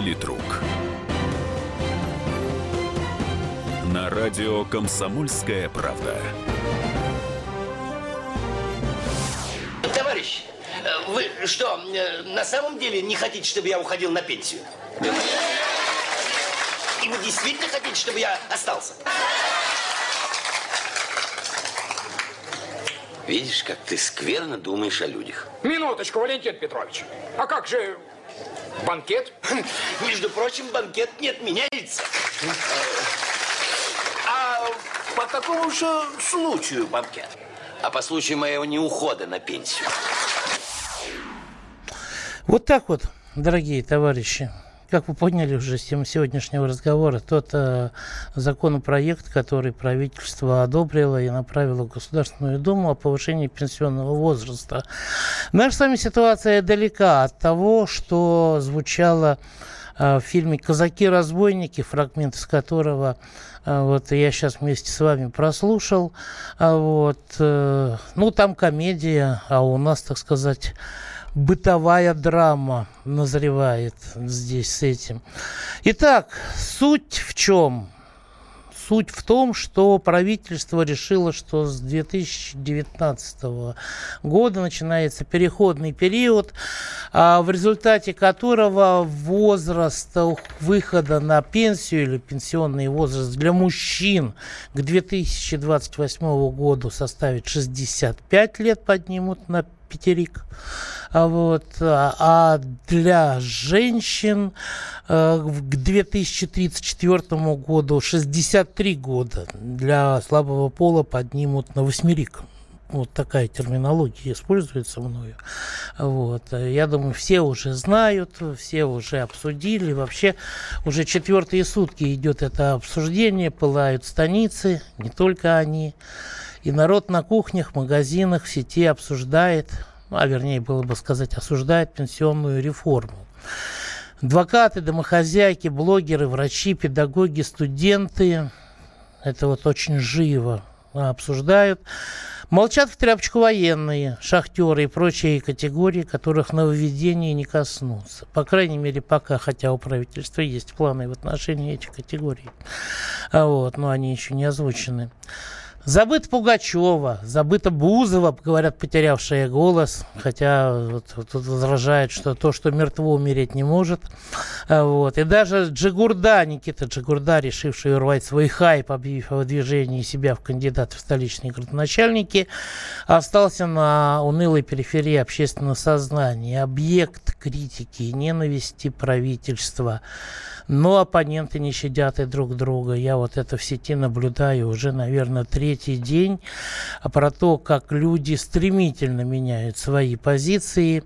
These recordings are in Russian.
Политрук. На радио «Комсомольская правда». Товарищ, э, вы что, э, на самом деле не хотите, чтобы я уходил на пенсию? И вы действительно хотите, чтобы я остался? Видишь, как ты скверно думаешь о людях. Минуточку, Валентин Петрович. А как же банкет? Между прочим, банкет не отменяется. А по какому же случаю банкет? А по случаю моего неухода на пенсию. Вот так вот, дорогие товарищи, как вы поняли уже с тем сегодняшнего разговора, тот э, законопроект, который правительство одобрило и направило в Государственную Думу о повышении пенсионного возраста. Наша с вами ситуация далека от того, что звучало э, в фильме «Казаки-разбойники», фрагмент из которого э, вот я сейчас вместе с вами прослушал. А вот, э, ну, там комедия, а у нас, так сказать, бытовая драма назревает здесь с этим. Итак, суть в чем? Суть в том, что правительство решило, что с 2019 года начинается переходный период, а в результате которого возраст выхода на пенсию или пенсионный возраст для мужчин к 2028 году составит 65 лет, поднимут на пятерик. А вот, а, а для женщин э, к 2034 году 63 года. Для слабого пола поднимут на восьмерик. Вот такая терминология используется мною. Вот. Я думаю, все уже знают, все уже обсудили. Вообще уже четвертые сутки идет это обсуждение, пылают станицы, не только они. И народ на кухнях, магазинах, в сети обсуждает, а вернее было бы сказать, осуждает пенсионную реформу. Адвокаты, домохозяйки, блогеры, врачи, педагоги, студенты, это вот очень живо обсуждают. Молчат в тряпочку военные, шахтеры и прочие категории, которых нововведения не коснутся. По крайней мере, пока, хотя у правительства есть планы в отношении этих категорий. А вот, но они еще не озвучены. Забыт Пугачева, забыта Бузова, говорят, потерявшая голос, хотя вот, тут возражает, что то, что мертво, умереть не может. А, вот. И даже Джигурда, Никита Джигурда, решивший урвать свой хайп, объявив о выдвижении себя в кандидаты в столичные городоначальники, остался на унылой периферии общественного сознания. Объект критики и ненависти правительства. Но оппоненты не щадят и друг друга. Я вот это в сети наблюдаю уже, наверное, третий день. А про то, как люди стремительно меняют свои позиции.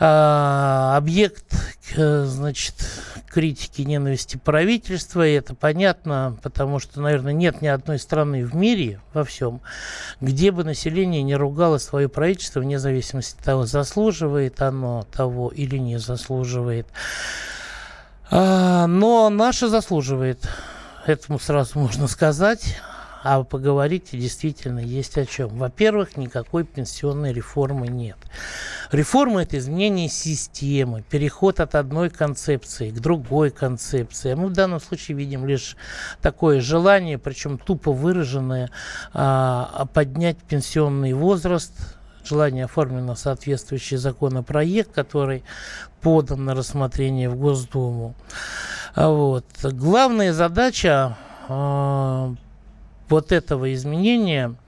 А, объект, значит, критики ненависти правительства, и это понятно, потому что, наверное, нет ни одной страны в мире, во всем, где бы население не ругало свое правительство, вне зависимости от того, заслуживает оно того или не заслуживает. А, но наша заслуживает. Этому сразу можно сказать. А поговорить действительно есть о чем. Во-первых, никакой пенсионной реформы нет. Реформа – это изменение системы, переход от одной концепции к другой концепции. Мы в данном случае видим лишь такое желание, причем тупо выраженное, а, поднять пенсионный возраст желание оформлено соответствующий законопроект, который подан на рассмотрение в Госдуму. А вот. Главная задача э, вот этого изменения –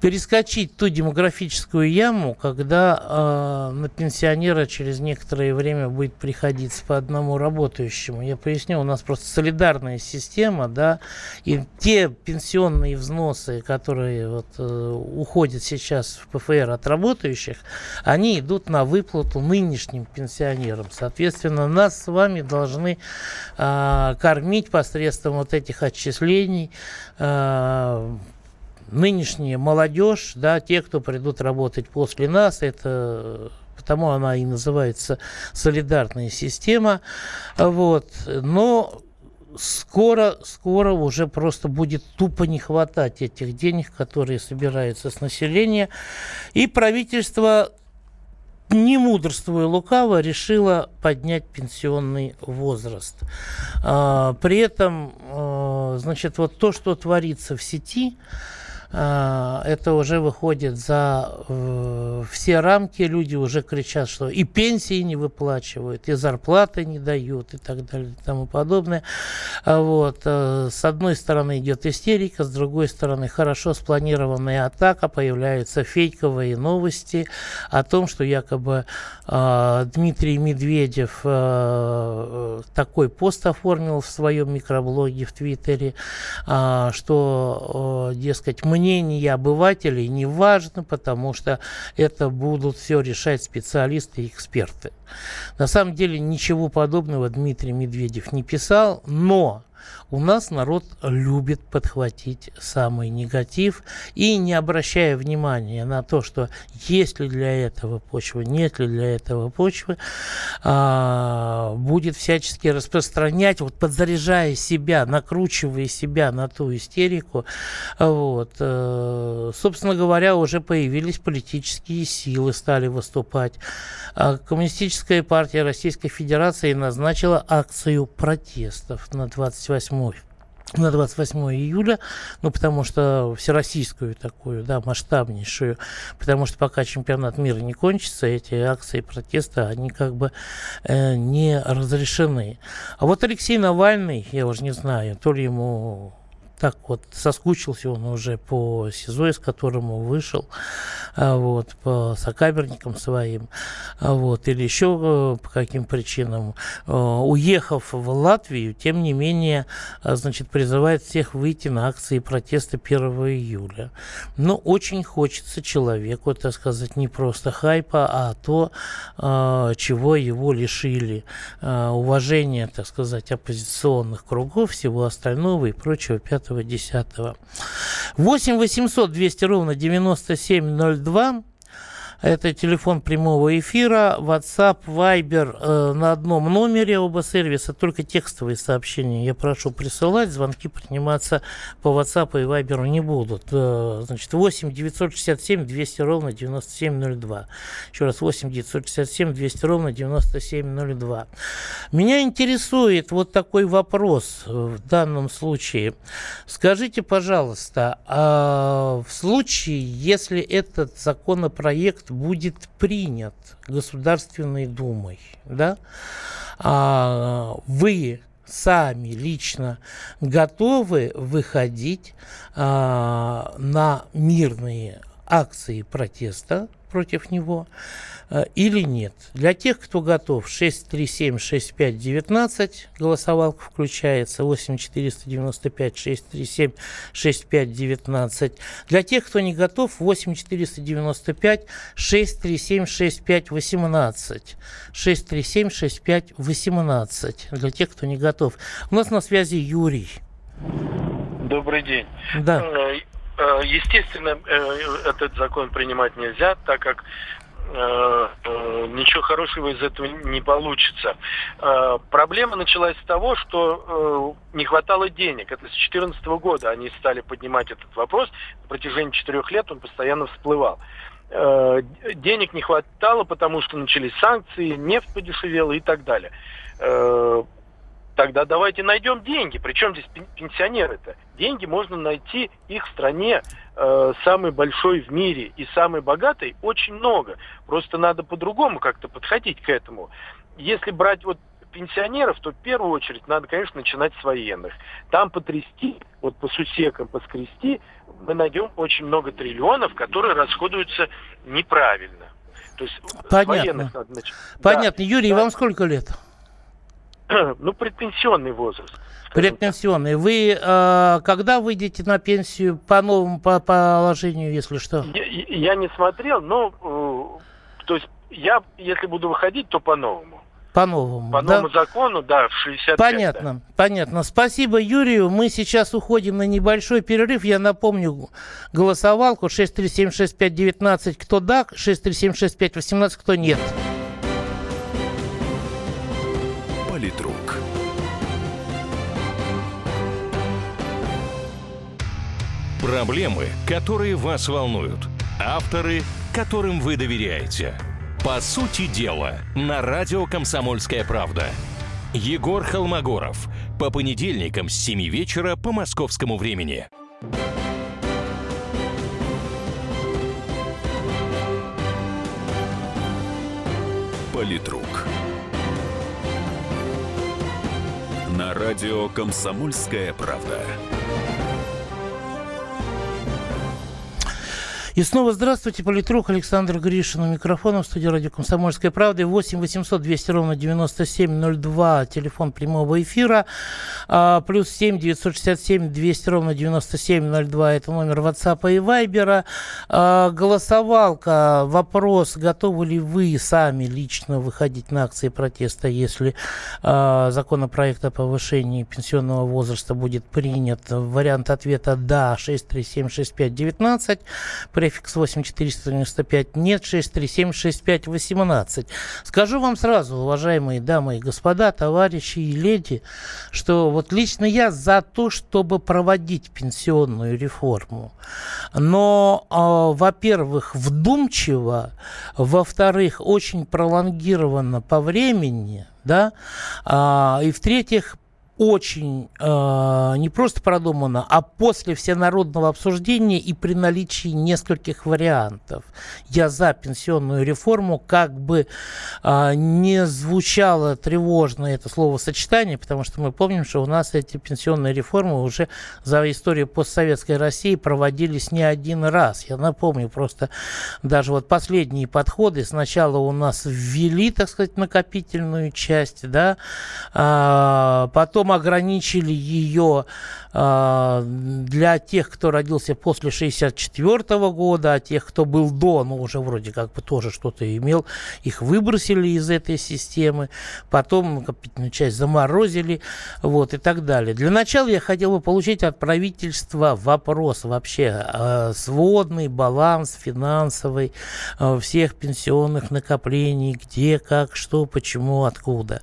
перескочить ту демографическую яму, когда э, на пенсионера через некоторое время будет приходиться по одному работающему. Я поясню, у нас просто солидарная система, да, и те пенсионные взносы, которые вот, э, уходят сейчас в ПФР от работающих, они идут на выплату нынешним пенсионерам. Соответственно, нас с вами должны э, кормить посредством вот этих отчислений э, нынешняя молодежь, да, те, кто придут работать после нас, это потому она и называется солидарная система, вот, но скоро, скоро уже просто будет тупо не хватать этих денег, которые собираются с населения, и правительство не мудрствуя лукаво, решила поднять пенсионный возраст. А, при этом, а, значит, вот то, что творится в сети, это уже выходит за э, все рамки. Люди уже кричат, что и пенсии не выплачивают, и зарплаты не дают, и так далее, и тому подобное. А вот. Э, с одной стороны идет истерика, с другой стороны хорошо спланированная атака, появляются фейковые новости о том, что якобы э, Дмитрий Медведев такой пост оформил в своем микроблоге в Твиттере, что, дескать, мы мнение обывателей не важно, потому что это будут все решать специалисты и эксперты. На самом деле ничего подобного Дмитрий Медведев не писал, но у нас народ любит подхватить самый негатив и не обращая внимания на то, что есть ли для этого почва, нет ли для этого почвы, а, будет всячески распространять, вот подзаряжая себя, накручивая себя на ту истерику. Вот. А, собственно говоря, уже появились политические силы, стали выступать. А Коммунистическая партия Российской Федерации назначила акцию протестов на 28 на 28 июля, ну, потому что всероссийскую такую, да, масштабнейшую, потому что пока чемпионат мира не кончится, эти акции протеста, они как бы э, не разрешены. А вот Алексей Навальный, я уже не знаю, то ли ему так вот соскучился он уже по СИЗО, из которого вышел, а, вот, по сокамерникам своим, а, вот, или еще э, по каким причинам, э, уехав в Латвию, тем не менее, а, значит, призывает всех выйти на акции протеста 1 июля. Но очень хочется человеку, так сказать, не просто хайпа, а то, чего его лишили уважения, так сказать, оппозиционных кругов, всего остального и прочего 5 10. 8 800 200 ровно 9702. Это телефон прямого эфира, WhatsApp, Viber э, на одном номере оба сервиса, только текстовые сообщения я прошу присылать, звонки приниматься по WhatsApp и Viber не будут. Э, значит, 8 967 200 ровно 9702. Еще раз, 8 967 200 ровно 9702. Меня интересует вот такой вопрос в данном случае. Скажите, пожалуйста, а в случае, если этот законопроект будет принят Государственной Думой, да, а вы сами лично готовы выходить а, на мирные акции протеста против него э, или нет. Для тех, кто готов, 637-6519, голосовалка включается, 8-495-637-6519. Для тех, кто не готов, 8-495-637-6518. 637-6518. Для тех, кто не готов. У нас на связи Юрий. Добрый день. Да. Э, естественно, э, этот закон принимать нельзя, так как э, ничего хорошего из этого не получится. Проблема началась с того, что не хватало денег. Это с 2014 года они стали поднимать этот вопрос. На протяжении четырех лет он постоянно всплывал. Денег не хватало, потому что начались санкции, нефть подешевела и так далее тогда давайте найдем деньги. Причем здесь пенсионеры-то? Деньги можно найти их в стране э, самой большой в мире и самой богатой очень много. Просто надо по-другому как-то подходить к этому. Если брать вот пенсионеров, то в первую очередь надо, конечно, начинать с военных. Там потрясти, вот по сусекам поскрести, мы найдем очень много триллионов, которые расходуются неправильно. То есть Понятно. Надо начать. Понятно. Да, Юрий, да. вам сколько лет? ну, предпенсионный возраст. Предпенсионный. Вы э, когда выйдете на пенсию по новому по положению, если что? Я, я не смотрел, но э, то есть я, если буду выходить, то по-новому. По-новому. По новому да? закону, да, в 65. Понятно, да. понятно. Спасибо Юрию. Мы сейчас уходим на небольшой перерыв. Я напомню голосовалку 6376519, кто да, 6376518, кто нет. Проблемы, которые вас волнуют. Авторы, которым вы доверяете. По сути дела, на радио «Комсомольская правда». Егор Холмогоров. По понедельникам с 7 вечера по московскому времени. Политрук. На радио «Комсомольская правда». И снова здравствуйте, политрук Александр Гришин у микрофона в студии радио «Комсомольская правда». 8 800 200 ровно 9702, телефон прямого эфира. А, плюс 7 967 200 ровно 9702, это номер WhatsApp и Viber. А, голосовалка, вопрос, готовы ли вы сами лично выходить на акции протеста, если а, законопроект о повышении пенсионного возраста будет принят. Вариант ответа «да» 6376519. При префикс 8495, нет 6376518. Скажу вам сразу, уважаемые дамы и господа, товарищи и леди, что вот лично я за то, чтобы проводить пенсионную реформу. Но, э, во-первых, вдумчиво, во-вторых, очень пролонгированно по времени, да, а, и в-третьих, очень э, не просто продумано, а после всенародного обсуждения и при наличии нескольких вариантов. Я за пенсионную реформу, как бы э, не звучало тревожно это словосочетание, потому что мы помним, что у нас эти пенсионные реформы уже за историю постсоветской России проводились не один раз. Я напомню, просто даже вот последние подходы сначала у нас ввели, так сказать, накопительную часть, да, а потом потом ограничили ее э, для тех, кто родился после 64 года, а тех, кто был до, ну, уже вроде как бы тоже что-то имел, их выбросили из этой системы, потом накопительную часть заморозили, вот, и так далее. Для начала я хотел бы получить от правительства вопрос вообще, э, сводный баланс финансовый э, всех пенсионных накоплений, где, как, что, почему, откуда.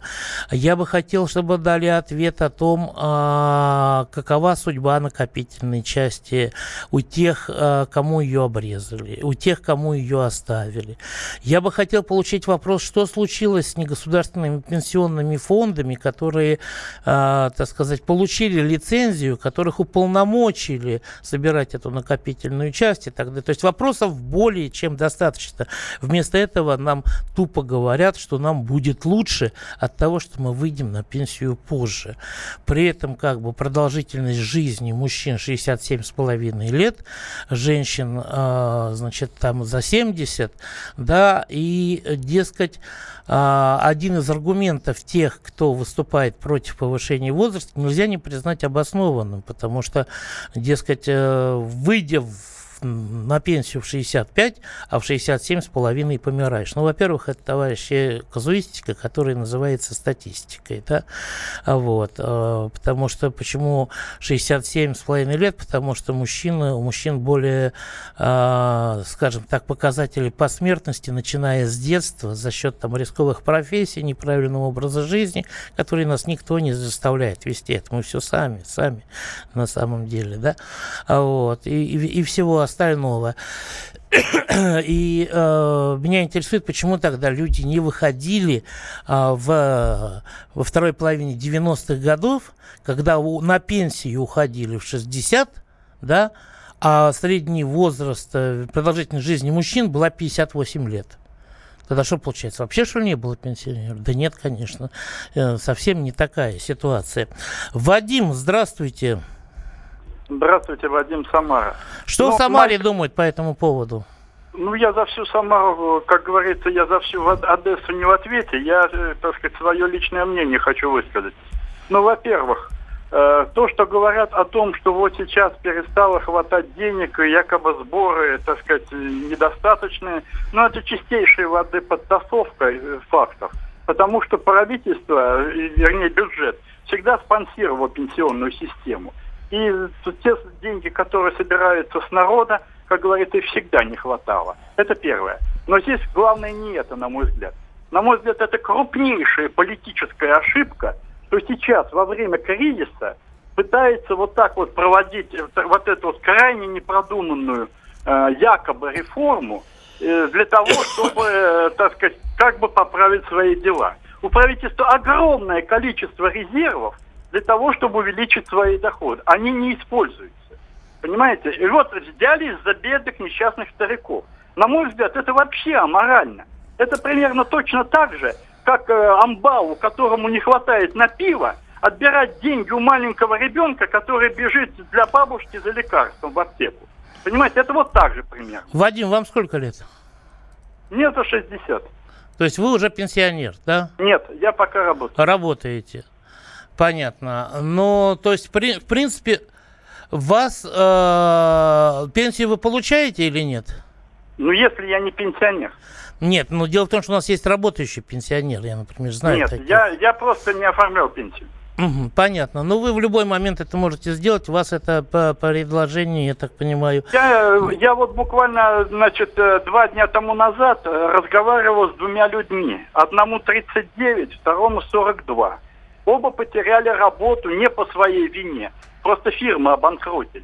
Я бы хотел, чтобы дали ответ говорит о том, а, какова судьба накопительной части у тех, а, кому ее обрезали, у тех, кому ее оставили. Я бы хотел получить вопрос, что случилось с негосударственными пенсионными фондами, которые, а, так сказать, получили лицензию, которых уполномочили собирать эту накопительную часть и так далее. То есть вопросов более чем достаточно. Вместо этого нам тупо говорят, что нам будет лучше от того, что мы выйдем на пенсию позже. При этом как бы продолжительность жизни мужчин 67,5 лет, женщин, э, значит, там за 70, да, и, дескать, э, один из аргументов тех, кто выступает против повышения возраста, нельзя не признать обоснованным, потому что, дескать, э, выйдя в на пенсию в 65, а в 67 с половиной помираешь. Ну, во-первых, это, товарищи, казуистика, которая называется статистикой, да, вот, э, потому что, почему 67 с половиной лет, потому что мужчины, у мужчин более, э, скажем так, показатели по смертности, начиная с детства, за счет там рисковых профессий, неправильного образа жизни, который нас никто не заставляет вести, это мы все сами, сами на самом деле, да, вот, и, и, и всего остального. И э, меня интересует, почему тогда люди не выходили э, в, во второй половине 90-х годов, когда у, на пенсию уходили в 60, да, а средний возраст э, продолжительность жизни мужчин была 58 лет. Тогда что получается? Вообще, что не было пенсионеров? Да нет, конечно. Э, совсем не такая ситуация. Вадим, здравствуйте. Здравствуйте, Вадим Самара. Что ну, в Самаре на... думают по этому поводу? Ну, я за всю Самару, как говорится, я за всю Одессу не в ответе. Я, э, так сказать, свое личное мнение хочу высказать. Ну, во-первых, э, то, что говорят о том, что вот сейчас перестало хватать денег, и якобы сборы, так сказать, недостаточные, ну, это чистейшая воды подтасовка э, фактов. Потому что правительство, вернее, бюджет, всегда спонсировал пенсионную систему. И те деньги, которые собираются с народа, как говорится, их всегда не хватало. Это первое. Но здесь главное не это, на мой взгляд. На мой взгляд, это крупнейшая политическая ошибка, что сейчас, во время кризиса, пытается вот так вот проводить вот эту вот крайне непродуманную э, якобы реформу, э, для того, чтобы, э, так сказать, как бы поправить свои дела. У правительства огромное количество резервов для того, чтобы увеличить свои доходы. Они не используются. Понимаете? И вот взялись за бедных несчастных стариков. На мой взгляд, это вообще аморально. Это примерно точно так же, как э, амбалу, которому не хватает на пиво, отбирать деньги у маленького ребенка, который бежит для бабушки за лекарством в аптеку. Понимаете, это вот так же пример. Вадим, вам сколько лет? Мне за 60. То есть вы уже пенсионер, да? Нет, я пока работаю. Работаете. Понятно. Но, то есть, при, в принципе, вас э, пенсию вы получаете или нет? Ну, если я не пенсионер. Нет, но дело в том, что у нас есть работающий пенсионер, я, например, знаю Нет, таких. я, я просто не оформлял пенсию. Мгм, понятно. Но вы в любой момент это можете сделать. У вас это по предложению, я так понимаю. Я, я вот буквально, значит, э, два дня тому назад э, разговаривал с двумя людьми. Одному 39, второму 42. Оба потеряли работу не по своей вине. Просто фирмы обанкротились.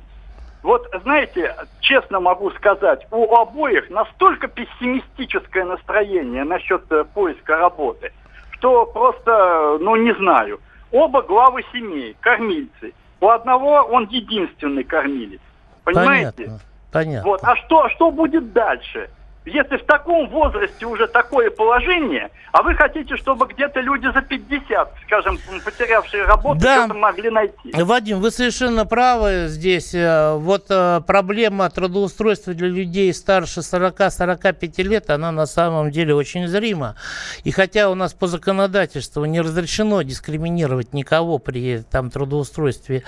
Вот, знаете, честно могу сказать, у обоих настолько пессимистическое настроение насчет э, поиска работы, что просто, ну, не знаю. Оба главы семей, кормильцы. У одного он единственный кормилец. Понимаете? Понятно. Понятно. Вот. А что, что будет дальше? Если в таком возрасте уже такое положение, а вы хотите, чтобы где-то люди за 50, скажем, потерявшие работу, Да. что-то могли найти. Вадим, вы совершенно правы здесь. э, Вот э, проблема трудоустройства для людей старше 40-45 лет, она на самом деле очень зрима. И хотя у нас по законодательству не разрешено дискриминировать никого при там, трудоустройстве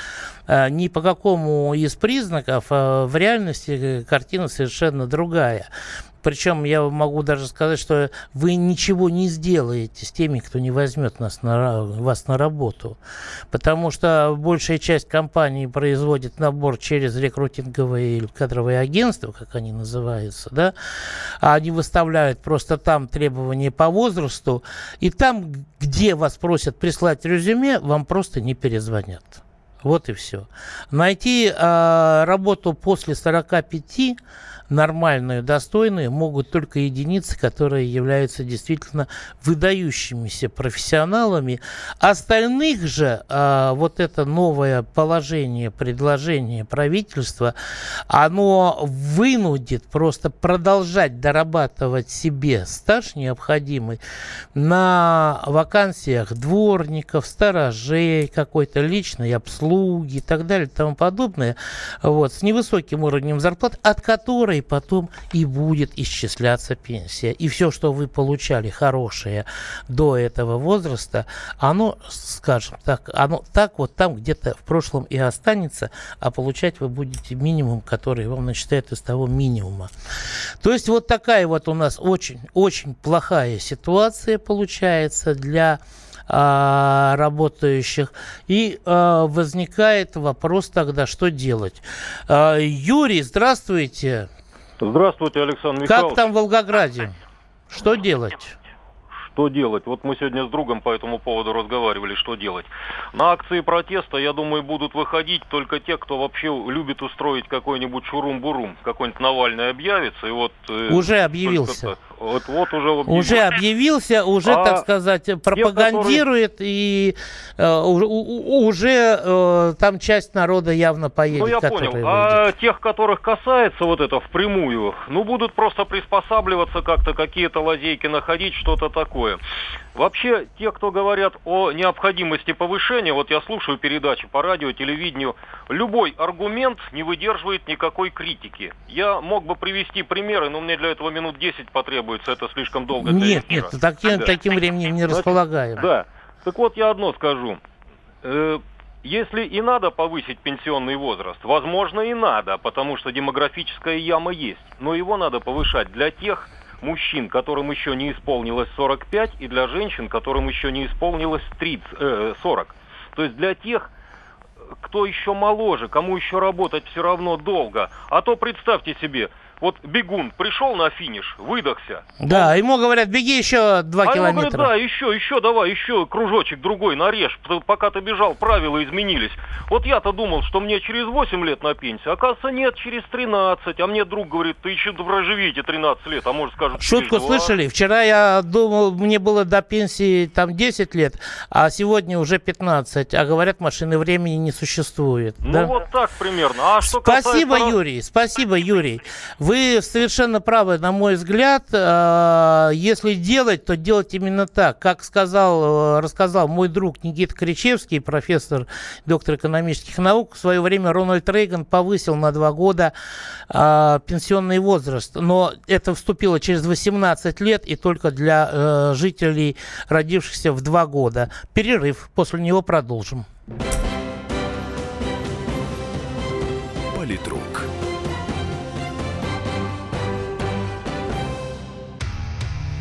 э, ни по какому из признаков, в реальности картина совершенно другая. Причем я могу даже сказать, что вы ничего не сделаете с теми, кто не возьмет нас на, вас на работу. Потому что большая часть компаний производит набор через рекрутинговые или кадровые агентства, как они называются, да, а они выставляют просто там требования по возрасту, и там, где вас просят прислать резюме, вам просто не перезвонят. Вот и все. Найти а, работу после 45 нормальную, достойную могут только единицы, которые являются действительно выдающимися профессионалами. Остальных же а, вот это новое положение, предложение правительства, оно вынудит просто продолжать дорабатывать себе стаж необходимый на вакансиях дворников, сторожей, какой-то личной обслуги и так далее и тому подобное, вот, с невысоким уровнем зарплат, от которой потом и будет исчисляться пенсия. И все, что вы получали хорошее до этого возраста, оно, скажем так, оно так вот там где-то в прошлом и останется, а получать вы будете минимум, который вам начисляют из того минимума. То есть вот такая вот у нас очень-очень плохая ситуация получается для а, работающих. И а, возникает вопрос тогда, что делать. А, Юрий, здравствуйте. Здравствуйте, Александр Как Михайлович. там в Волгограде? Что делать? Что делать? Вот мы сегодня с другом по этому поводу разговаривали, что делать. На акции протеста, я думаю, будут выходить только те, кто вообще любит устроить какой-нибудь шурум-бурум. Какой-нибудь Навальный объявится, и вот... э, Уже объявился. Вот, вот уже объявился. Уже объявился, уже, А так сказать, пропагандирует, и э, у- уже э, там часть народа явно поедет. Ну, я понял. выйдет. А тех, которых касается вот это впрямую, ну, будут просто приспосабливаться как-то, какие-то лазейки находить, что-то такое. Вообще, те, кто говорят о необходимости повышения, вот я слушаю передачи по радио, телевидению, любой аргумент не выдерживает никакой критики. Я мог бы привести примеры, но мне для этого минут 10 потребуется, это слишком долго для Нет, эфира. нет, таким, Да. таким временем не Значит, располагаем. Да. Так вот, я одно скажу. Э, Если и надо повысить пенсионный возраст, возможно и надо, потому что демографическая яма есть. Но его надо повышать для тех мужчин, которым еще не исполнилось 45, и для женщин, которым еще не исполнилось 30, э, 40. То есть для тех, кто еще моложе, кому еще работать все равно долго. А то представьте себе, Вот бегун пришел на финиш, выдохся. Да, он... ему говорят, беги еще два а километра. Ему говорят, да, еще, еще давай, еще кружочек другой нарежь, пока ты бежал, правила изменились. Вот я-то думал, что мне через 8 лет на пенсию, оказывается, нет, через 13. А мне друг говорит, ты еще проживите 13 лет, а может скажет, Шутку слышали? Вчера я думал, мне было до пенсии там 10 лет, а сегодня уже 15. А говорят, машины времени не существует. Ну да? вот так примерно. А что спасибо, касается... Юрий, спасибо, Юрий. Вы совершенно правы, на мой взгляд. А, если делать, то делать именно так. Как сказал, э, рассказал мой друг Никита Кричевский, профессор, доктор экономических наук, в свое время Рональд Рейган повысил на два года э, пенсионный возраст. Но это вступило через 18 лет и только для э, жителей, родившихся в два года. Перерыв. После него продолжим.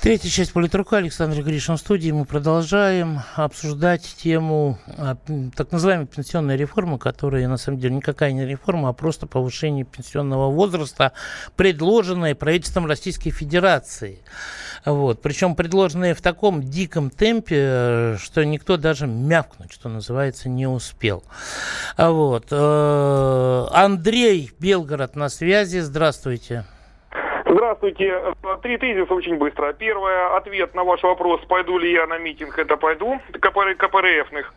Третья часть политрука Александр Гришин в студии. Мы продолжаем обсуждать тему а, так называемой пенсионной реформы, которая на самом деле никакая не реформа, а просто повышение пенсионного возраста, предложенное правительством Российской Федерации. Вот. Причем предложенное в таком диком темпе, что никто даже мявкнуть, что называется, не успел. Вот. Э, Андрей Белгород на связи. Здравствуйте. Здравствуйте. Три тезиса очень быстро. Первое, ответ на ваш вопрос, пойду ли я на митинг, это пойду, КПР, КПРФных.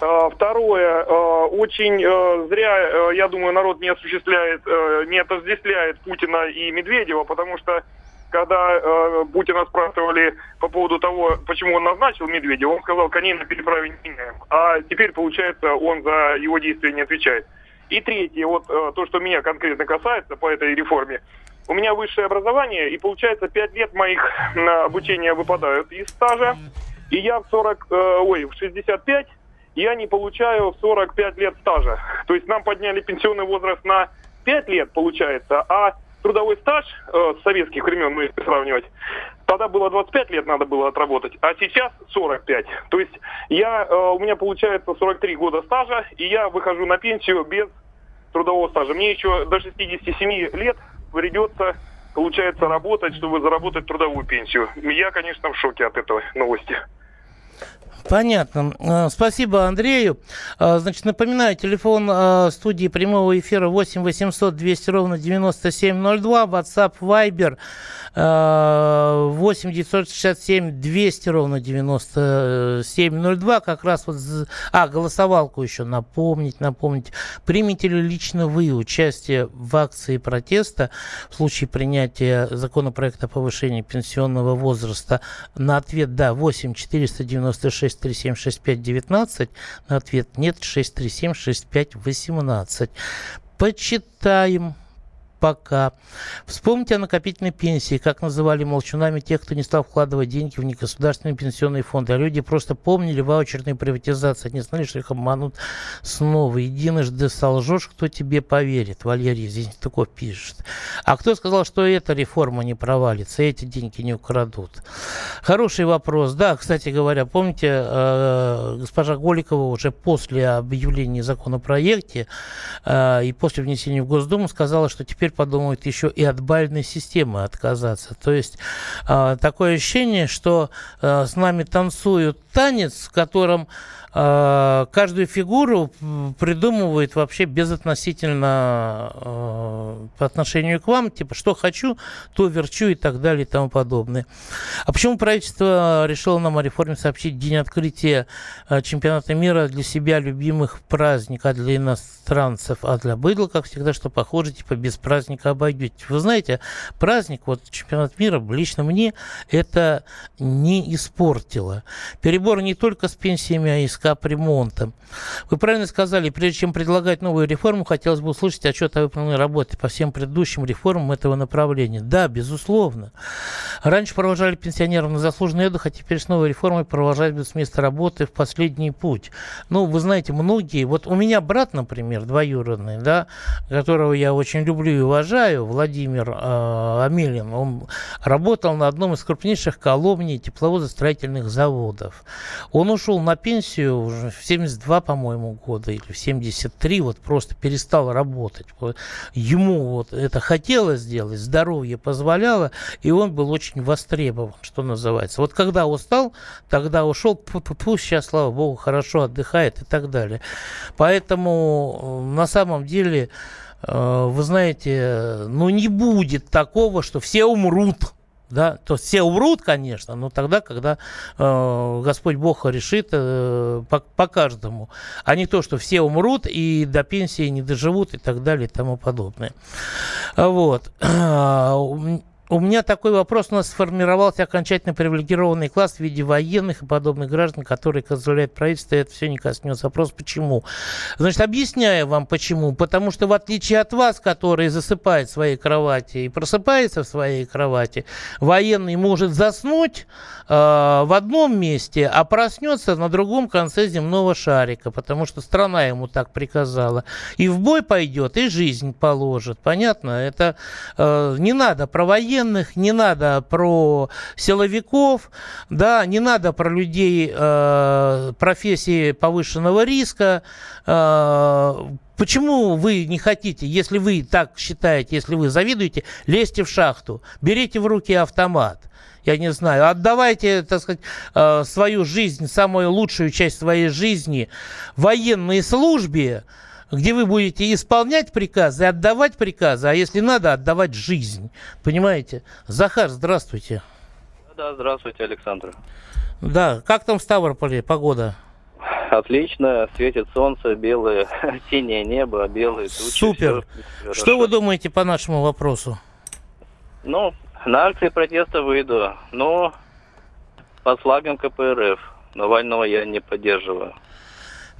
А, второе, а, очень а, зря, я думаю, народ не осуществляет, не отождествляет Путина и Медведева, потому что когда э, Путина спрашивали по поводу того, почему он назначил Медведева, он сказал, коней на переправе не меняем. А теперь, получается, он за его действия не отвечает. И третье, вот э, то, что меня конкретно касается по этой реформе. У меня высшее образование, и получается 5 лет моих обучения выпадают из стажа. И я в 40, э, ой, в 65 я не получаю в 45 лет стажа. То есть нам подняли пенсионный возраст на 5 лет, получается, а трудовой стаж э, с советских времен, ну, если сравнивать, тогда было 25 лет надо было отработать, а сейчас 45. То есть я, э, у меня получается 43 года стажа, и я выхожу на пенсию без трудового стажа. Мне еще до 67 лет придется, получается, работать, чтобы заработать трудовую пенсию. Я, конечно, в шоке от этой новости. Понятно. Э, спасибо Андрею. Э, значит, напоминаю, телефон э, студии прямого эфира 8 800 200 ровно 9702, WhatsApp, Viber 8 967 200 ровно 9702. Как раз вот... А, голосовалку еще напомнить, напомнить. Примете ли лично вы участие в акции протеста в случае принятия законопроекта о повышении пенсионного возраста? На ответ «да» 8 496 637 65 19. На ответ нет 637 65 18. Почитаем пока. Вспомните о накопительной пенсии, как называли молчунами тех, кто не стал вкладывать деньги в негосударственные пенсионные фонды. А люди просто помнили ваучерные приватизации, не знали, что их обманут снова. Единожды солжешь, кто тебе поверит. Валерий Зинтуков пишет. А кто сказал, что эта реформа не провалится, эти деньги не украдут? Хороший вопрос. Да, кстати говоря, помните, э, госпожа Голикова уже после объявления законопроекте э, и после внесения в Госдуму сказала, что теперь теперь подумают еще и от бальной системы отказаться. То есть э, такое ощущение, что э, с нами танцуют танец, в котором каждую фигуру придумывает вообще безотносительно э, по отношению к вам, типа, что хочу, то верчу и так далее и тому подобное. А почему правительство решило нам о реформе сообщить день открытия э, чемпионата мира для себя любимых праздника, для иностранцев, а для быдла, как всегда, что похоже, типа, без праздника обойдете. Вы знаете, праздник, вот чемпионат мира, лично мне это не испортило. Перебор не только с пенсиями, а и с капремонта. Вы правильно сказали, прежде чем предлагать новую реформу, хотелось бы услышать отчет о выполненной работе по всем предыдущим реформам этого направления. Да, безусловно. Раньше провожали пенсионеров на заслуженный отдых, а теперь с новой реформой провожать с места работы в последний путь. Ну, вы знаете, многие, вот у меня брат, например, двоюродный, да, которого я очень люблю и уважаю, Владимир э, Амелин, он работал на одном из крупнейших колоний тепловозостроительных заводов. Он ушел на пенсию уже в 72, по-моему, года или в 73, вот просто перестал работать. Ему вот это хотелось сделать, здоровье позволяло, и он был очень востребован, что называется. Вот когда устал, тогда ушел, пусть сейчас, слава богу, хорошо отдыхает и так далее. Поэтому э, на самом деле э, вы знаете, ну не будет такого, что все умрут да, то все умрут, конечно, но тогда, когда э, Господь Бог решит э, по, по каждому, а не то, что все умрут и до пенсии не доживут и так далее и тому подобное. Вот. У меня такой вопрос. У нас сформировался окончательно привилегированный класс в виде военных и подобных граждан, которые возглавляют правительство. Это все не коснется. Вопрос почему? Значит, объясняю вам почему. Потому что в отличие от вас, который засыпает в своей кровати и просыпается в своей кровати, военный может заснуть э, в одном месте, а проснется на другом конце земного шарика, потому что страна ему так приказала. И в бой пойдет, и жизнь положит. Понятно? Это э, не надо про военных военных, не надо про силовиков, да, не надо про людей э, профессии повышенного риска. Э, Почему вы не хотите, если вы так считаете, если вы завидуете, лезьте в шахту, берите в руки автомат, я не знаю, отдавайте, так сказать, э, свою жизнь, самую лучшую часть своей жизни военной службе, где вы будете исполнять приказы, отдавать приказы, а если надо, отдавать жизнь. Понимаете? Захар, здравствуйте. Да, здравствуйте, Александр. Да, как там в Ставрополе погода? Отлично, светит солнце, белое, синее небо, белые тучи. Супер. Что вы думаете по нашему вопросу? Ну, на акции протеста выйду, но под флагом КПРФ. Навального я не поддерживаю.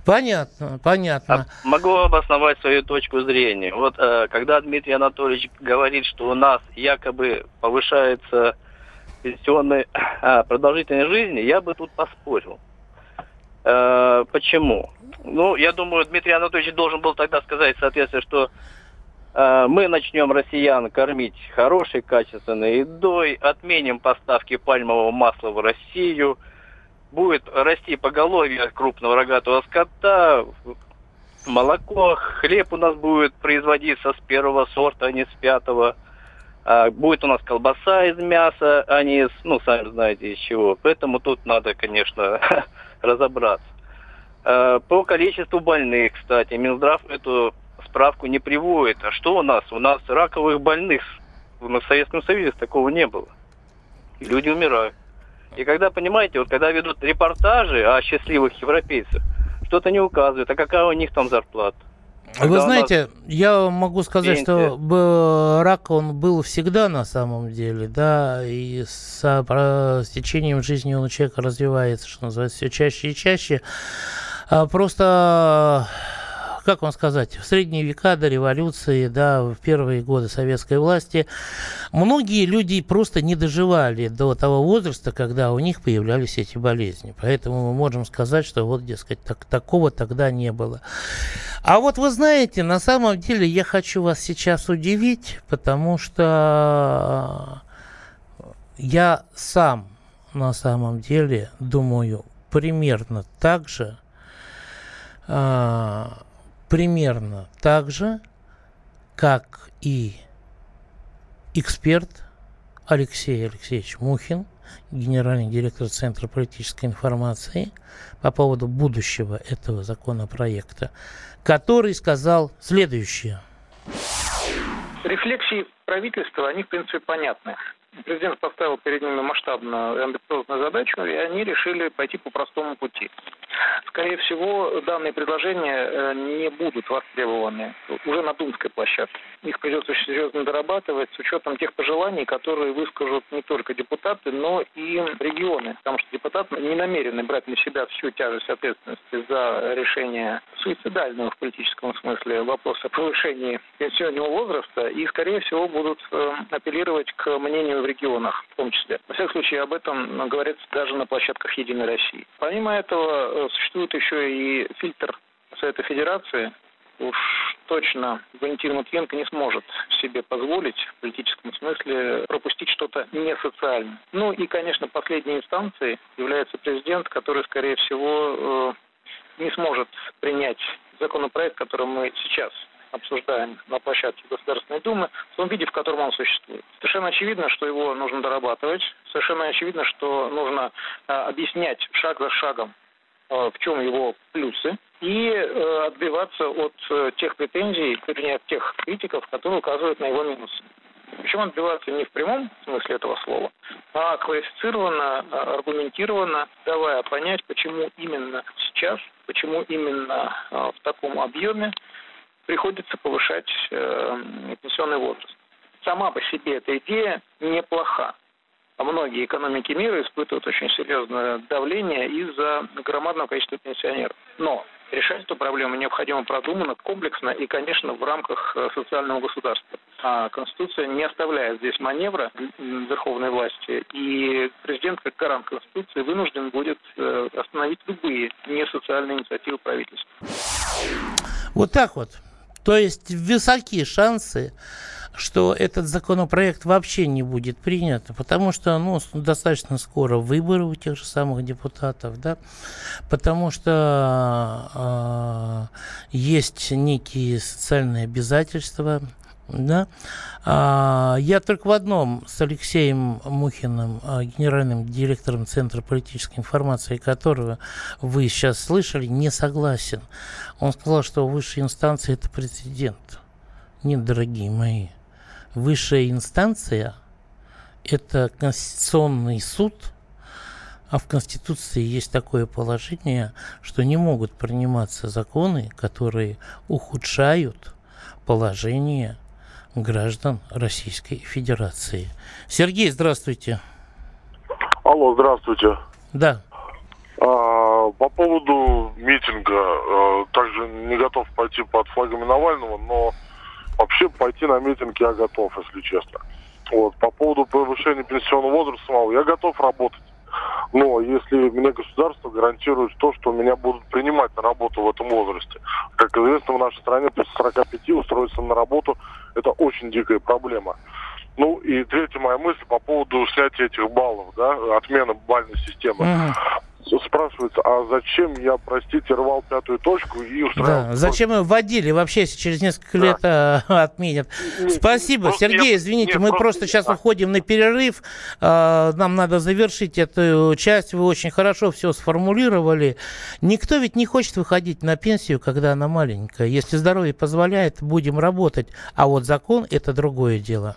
Понятно, понятно. А могу обосновать свою точку зрения. Вот э, когда Дмитрий Анатольевич говорит, что у нас якобы повышается пенсионная а, продолжительность жизни, я бы тут поспорил. Э, почему? Ну, я думаю, Дмитрий Анатольевич должен был тогда сказать, соответственно, что э, мы начнем россиян кормить хорошей, качественной едой, отменим поставки пальмового масла в Россию – будет расти поголовье крупного рогатого скота, молоко, хлеб у нас будет производиться с первого сорта, а не с пятого. А будет у нас колбаса из мяса, а не из, ну, сами знаете, из чего. Поэтому тут надо, конечно, разобраться. А, по количеству больных, кстати, Минздрав эту справку не приводит. А что у нас? У нас раковых больных в Советском Союзе такого не было. люди умирают. И когда, понимаете, вот когда ведут репортажи о счастливых европейцах, что-то не указывают, а какая у них там зарплата. Когда Вы знаете, я могу сказать, пенсия. что рак он был всегда на самом деле, да, и с, с течением жизни он у человека развивается, что называется, все чаще и чаще. А просто как вам сказать, в средние века до революции, да, в первые годы советской власти, многие люди просто не доживали до того возраста, когда у них появлялись эти болезни. Поэтому мы можем сказать, что вот, дескать, так, такого тогда не было. А вот вы знаете, на самом деле я хочу вас сейчас удивить, потому что я сам на самом деле думаю примерно так же, а, примерно так же, как и эксперт Алексей Алексеевич Мухин, генеральный директор Центра политической информации, по поводу будущего этого законопроекта, который сказал следующее. Рефлексии правительства, они, в принципе, понятны. Президент поставил перед ними масштабную амбициозную задачу, и они решили пойти по простому пути. Скорее всего, данные предложения э, не будут востребованы уже на Думской площадке. Их придется очень серьезно дорабатывать с учетом тех пожеланий, которые выскажут не только депутаты, но и регионы. Потому что депутаты не намерены брать на себя всю тяжесть ответственности за решение суицидального в политическом смысле вопроса повышения пенсионного возраста и, скорее всего, будут э, апеллировать к мнению в регионах в том числе. Во всяком случае, об этом говорится даже на площадках «Единой России». Помимо этого, э, существует еще и фильтр Совета Федерации. Уж точно Валентин Матвенко не сможет себе позволить в политическом смысле пропустить что-то не социальное. Ну и, конечно, последней инстанцией является президент, который, скорее всего, э, не сможет принять законопроект, который мы сейчас обсуждаем на площадке Государственной Думы, в том виде, в котором он существует. Совершенно очевидно, что его нужно дорабатывать. Совершенно очевидно, что нужно э, объяснять шаг за шагом Э, в чем его плюсы, и э, отбиваться от тех претензий, вернее, от тех критиков, которые указывают на его минусы. Причем отбиваться не в прямом смысле этого слова, а квалифицированно, аргументированно, давая понять, почему именно сейчас, почему именно в таком объеме приходится повышать пенсионный возраст. Сама по себе эта идея неплоха. А многие экономики мира испытывают очень серьезное давление из-за громадного количества пенсионеров. Но решать эту проблему необходимо продуманно, комплексно и, конечно, в рамках э, социального государства. А Конституция не оставляет здесь маневра верховной власти, и президент, как гарант Конституции, вынужден будет э, остановить любые несоциальные инициативы правительства. Вот так вот. То есть высокие шансы что этот законопроект вообще не будет принят, потому что ну, достаточно скоро выборы у тех же самых депутатов, да, потому что э, есть некие социальные обязательства, да. А, я только в одном с Алексеем Мухиным, а, генеральным директором Центра политической информации, которого вы сейчас слышали, не согласен. Он сказал, что высшая инстанция это президент. Нет, дорогие мои, высшая инстанция – это Конституционный суд, а в Конституции есть такое положение, что не могут приниматься законы, которые ухудшают положение граждан Российской Федерации. Сергей, здравствуйте. Алло, здравствуйте. Да. А, по поводу митинга, а, также не готов пойти под флагами Навального, но Вообще пойти на митинг я готов, если честно. Вот. По поводу повышения пенсионного возраста, я готов работать. Но если мне государство гарантирует то, что меня будут принимать на работу в этом возрасте. Как известно, в нашей стране после 45 устроиться на работу – это очень дикая проблема. Ну и третья моя мысль по поводу снятия этих баллов, да, отмена бальной системы. Uh-huh спрашивается, а зачем я, простите, рвал пятую точку и устраивал... Да, зачем мы вводили, вообще, если через несколько да. лет а, отменят. Нет, Спасибо, Сергей, нет, извините, нет, мы просто, просто сейчас уходим на перерыв, а, нам надо завершить эту часть, вы очень хорошо все сформулировали. Никто ведь не хочет выходить на пенсию, когда она маленькая. Если здоровье позволяет, будем работать, а вот закон – это другое дело.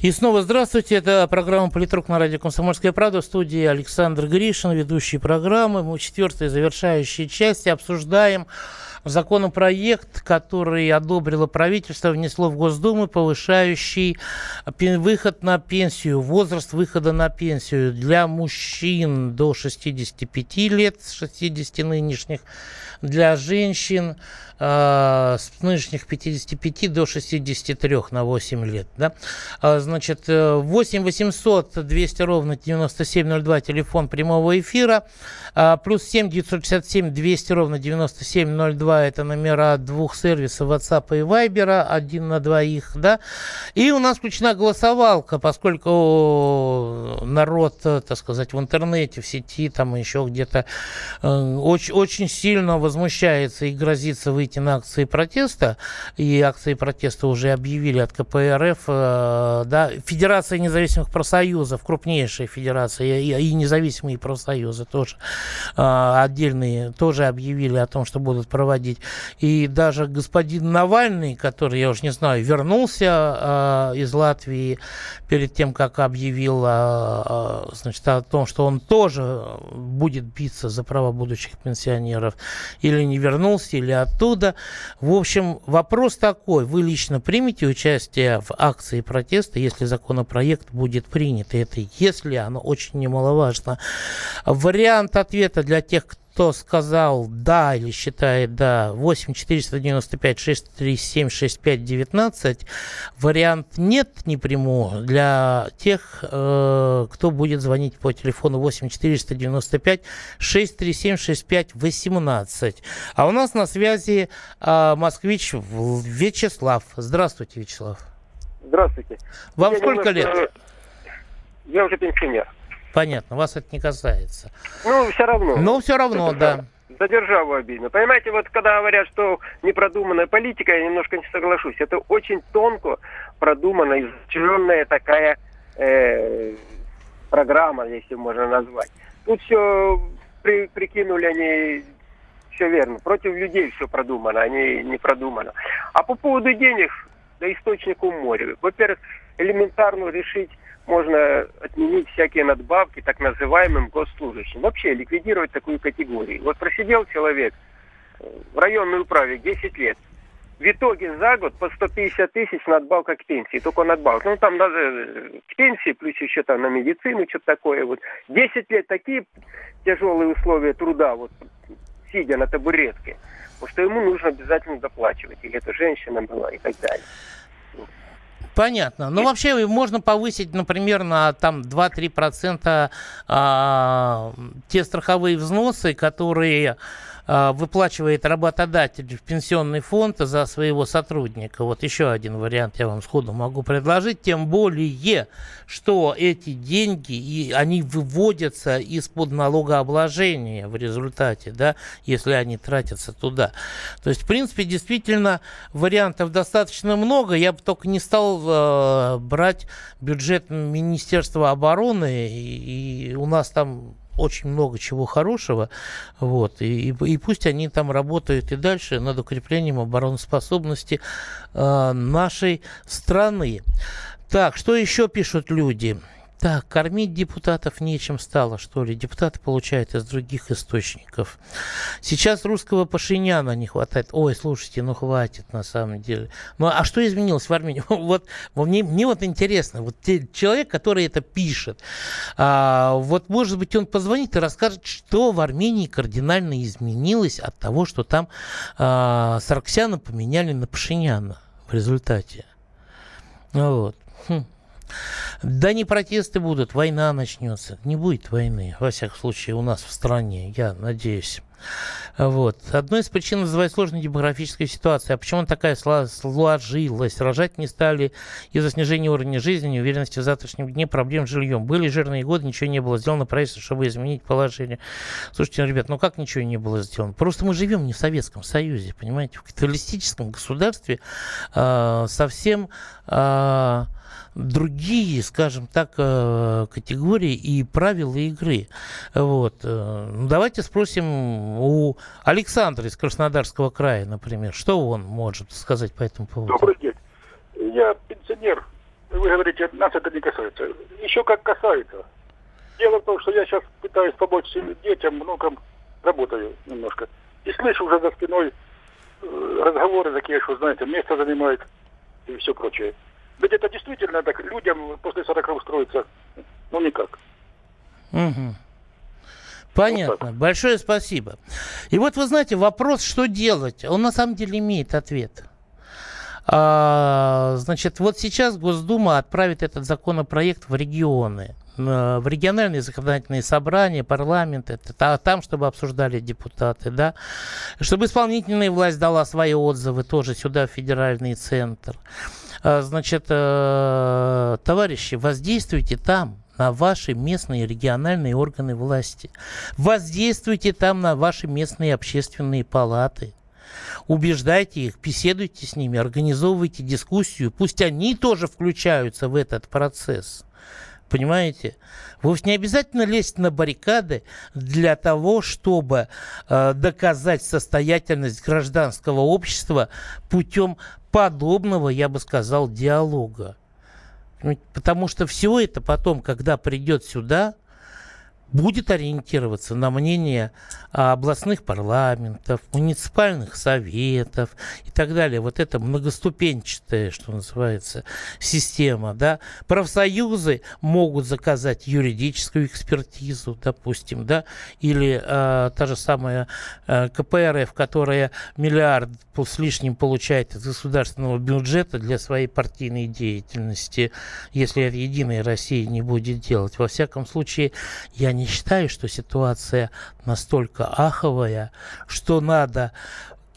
И снова здравствуйте. Это программа «Политрук» на радио «Комсомольская правда». В студии Александр Гришин, ведущий программы. Мы четвертая завершающая часть обсуждаем законопроект, который одобрило правительство, внесло в Госдуму, повышающий выход на пенсию, возраст выхода на пенсию для мужчин до 65 лет, с 60 нынешних, для женщин э, с нынешних 55 до 63 на 8 лет. Да? А, значит, 8 800 200 ровно 9702, телефон прямого эфира, а, плюс 7 967 200 ровно 9702, это номера двух сервисов WhatsApp и Viber, один на двоих, да, и у нас включена голосовалка, поскольку народ, так сказать, в интернете, в сети, там еще где-то э, очень, очень сильно возмущается и грозится выйти на акции протеста, и акции протеста уже объявили от КПРФ, э, да, Федерация независимых профсоюзов, крупнейшая федерация, и, и независимые профсоюзы тоже э, отдельные, тоже объявили о том, что будут проводить. И даже господин Навальный, который, я уже не знаю, вернулся э, из Латвии перед тем, как объявил значит, о том, что он тоже будет биться за права будущих пенсионеров, или не вернулся, или оттуда. В общем, вопрос такой. Вы лично примете участие в акции протеста, если законопроект будет принят? И это если, оно очень немаловажно. Вариант ответа для тех, кто кто сказал да или считает да, 8 495 637 65 19. Вариант нет не приму для тех, э, кто будет звонить по телефону 8 495 637 65 18. А у нас на связи э, москвич Вячеслав. Здравствуйте, Вячеслав. Здравствуйте. Вам я сколько немножко... лет? Я уже пенсионер. Понятно, вас это не касается. Ну, все равно. Ну, все равно, да. За державу обидно. Понимаете, вот когда говорят, что непродуманная политика, я немножко не соглашусь. Это очень тонко продуманная, изученная такая э, программа, если можно назвать. Тут все при, прикинули они все верно. Против людей все продумано, а не, не продумано. А по поводу денег, да источнику моря. Во-первых, элементарно решить можно отменить всякие надбавки так называемым госслужащим. Вообще ликвидировать такую категорию. Вот просидел человек в районной управе 10 лет. В итоге за год по 150 тысяч надбавка к пенсии, только надбавка. Ну, там надо э, к пенсии, плюс еще там на медицину, что-то такое. Вот 10 лет такие тяжелые условия труда, вот сидя на табуретке, что ему нужно обязательно доплачивать. Или это женщина была и так далее. Понятно. Ну, вообще можно повысить, например, на там 2-3% а, те страховые взносы, которые выплачивает работодатель в пенсионный фонд за своего сотрудника. Вот еще один вариант я вам сходу могу предложить. Тем более, что эти деньги, и они выводятся из-под налогообложения в результате, да, если они тратятся туда. То есть, в принципе, действительно, вариантов достаточно много. Я бы только не стал э, брать бюджет Министерства обороны, и, и у нас там очень много чего хорошего, вот, и, и, и пусть они там работают и дальше над укреплением обороноспособности э, нашей страны. Так, что еще пишут люди? Так, кормить депутатов нечем стало, что ли. Депутаты получают из других источников. Сейчас русского Пашиняна не хватает. Ой, слушайте, ну хватит на самом деле. Ну а что изменилось в Армении? Вот, мне, мне вот интересно, вот те, человек, который это пишет, а, вот может быть он позвонит и расскажет, что в Армении кардинально изменилось от того, что там а, Сарксяна поменяли на Пашиняна в результате. Вот. Хм. Да не протесты будут, война начнется. Не будет войны, во всяком случае, у нас в стране, я надеюсь. Вот. Одной из причин называют сложной демографической ситуации. А почему она такая сложилась? Рожать не стали из-за снижения уровня жизни, неуверенности в завтрашнем дне, проблем с жильем. Были жирные годы, ничего не было сделано правительством, чтобы изменить положение. Слушайте, ну, ребят, ну как ничего не было сделано? Просто мы живем не в Советском Союзе, понимаете? В капиталистическом государстве э, совсем... Э, другие, скажем так, э, категории и правила игры. Вот. Э, ну, давайте спросим у Александра из Краснодарского края, например, что он может сказать по этому поводу. Добрый день. Я пенсионер. Вы говорите, нас это не касается. Еще как касается. Дело в том, что я сейчас пытаюсь помочь детям, внукам, работаю немножко. И слышу уже за спиной э, разговоры такие, что, знаете, место занимает и все прочее. Ведь это действительно так людям после 40 устроиться, ну, никак. Угу. Понятно. Большое спасибо. И вот вы знаете, вопрос, что делать, он на самом деле имеет ответ. А, значит, вот сейчас Госдума отправит этот законопроект в регионы в региональные законодательные собрания, парламент, это там, чтобы обсуждали депутаты, да, чтобы исполнительная власть дала свои отзывы тоже сюда, в федеральный центр. А, значит, э, товарищи, воздействуйте там, на ваши местные региональные органы власти. Воздействуйте там на ваши местные общественные палаты. Убеждайте их, беседуйте с ними, организовывайте дискуссию. Пусть они тоже включаются в этот процесс. Понимаете? Вовсе не обязательно лезть на баррикады для того, чтобы э, доказать состоятельность гражданского общества путем подобного, я бы сказал, диалога. Потому что все это потом, когда придет сюда, будет ориентироваться на мнение областных парламентов, муниципальных советов и так далее. Вот это многоступенчатая, что называется, система. Да? Профсоюзы могут заказать юридическую экспертизу, допустим, да? или э, та же самая э, КПРФ, которая миллиард с лишним получает из государственного бюджета для своей партийной деятельности, если это Единая Россия не будет делать. Во всяком случае, я не считаю, что ситуация настолько аховая, что надо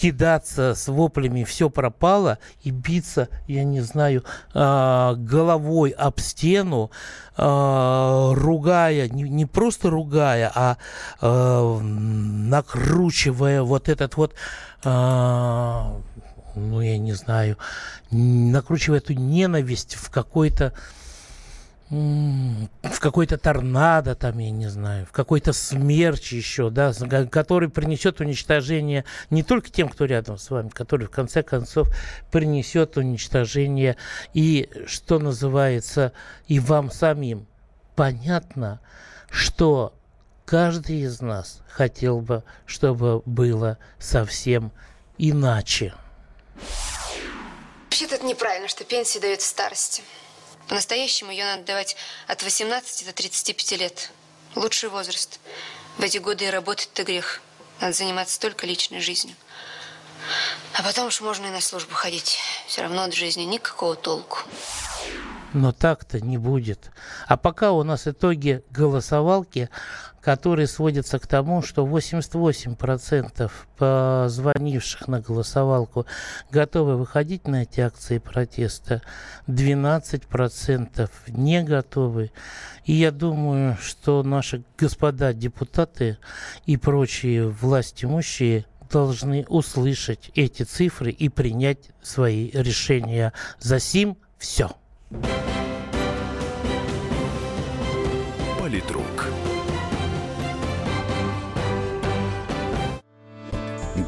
кидаться с воплями «все пропало» и биться, я не знаю, а, головой об стену, а, ругая, не, просто ругая, а, а накручивая вот этот вот, ну, я не знаю, накручивая эту ненависть в какой-то в какой-то торнадо, там, я не знаю, в какой-то смерч еще, да, который принесет уничтожение не только тем, кто рядом с вами, который в конце концов принесет уничтожение и, что называется, и вам самим. Понятно, что каждый из нас хотел бы, чтобы было совсем иначе. Вообще-то это неправильно, что пенсию дают в старости. По-настоящему ее надо давать от 18 до 35 лет. Лучший возраст. В эти годы и работать-то грех. Надо заниматься только личной жизнью. А потом уж можно и на службу ходить. Все равно от жизни никакого толку. Но так-то не будет. А пока у нас итоги голосовалки который сводится к тому, что 88% позвонивших на голосовалку готовы выходить на эти акции протеста, 12% не готовы. И я думаю, что наши господа депутаты и прочие власть имущие должны услышать эти цифры и принять свои решения. За сим все.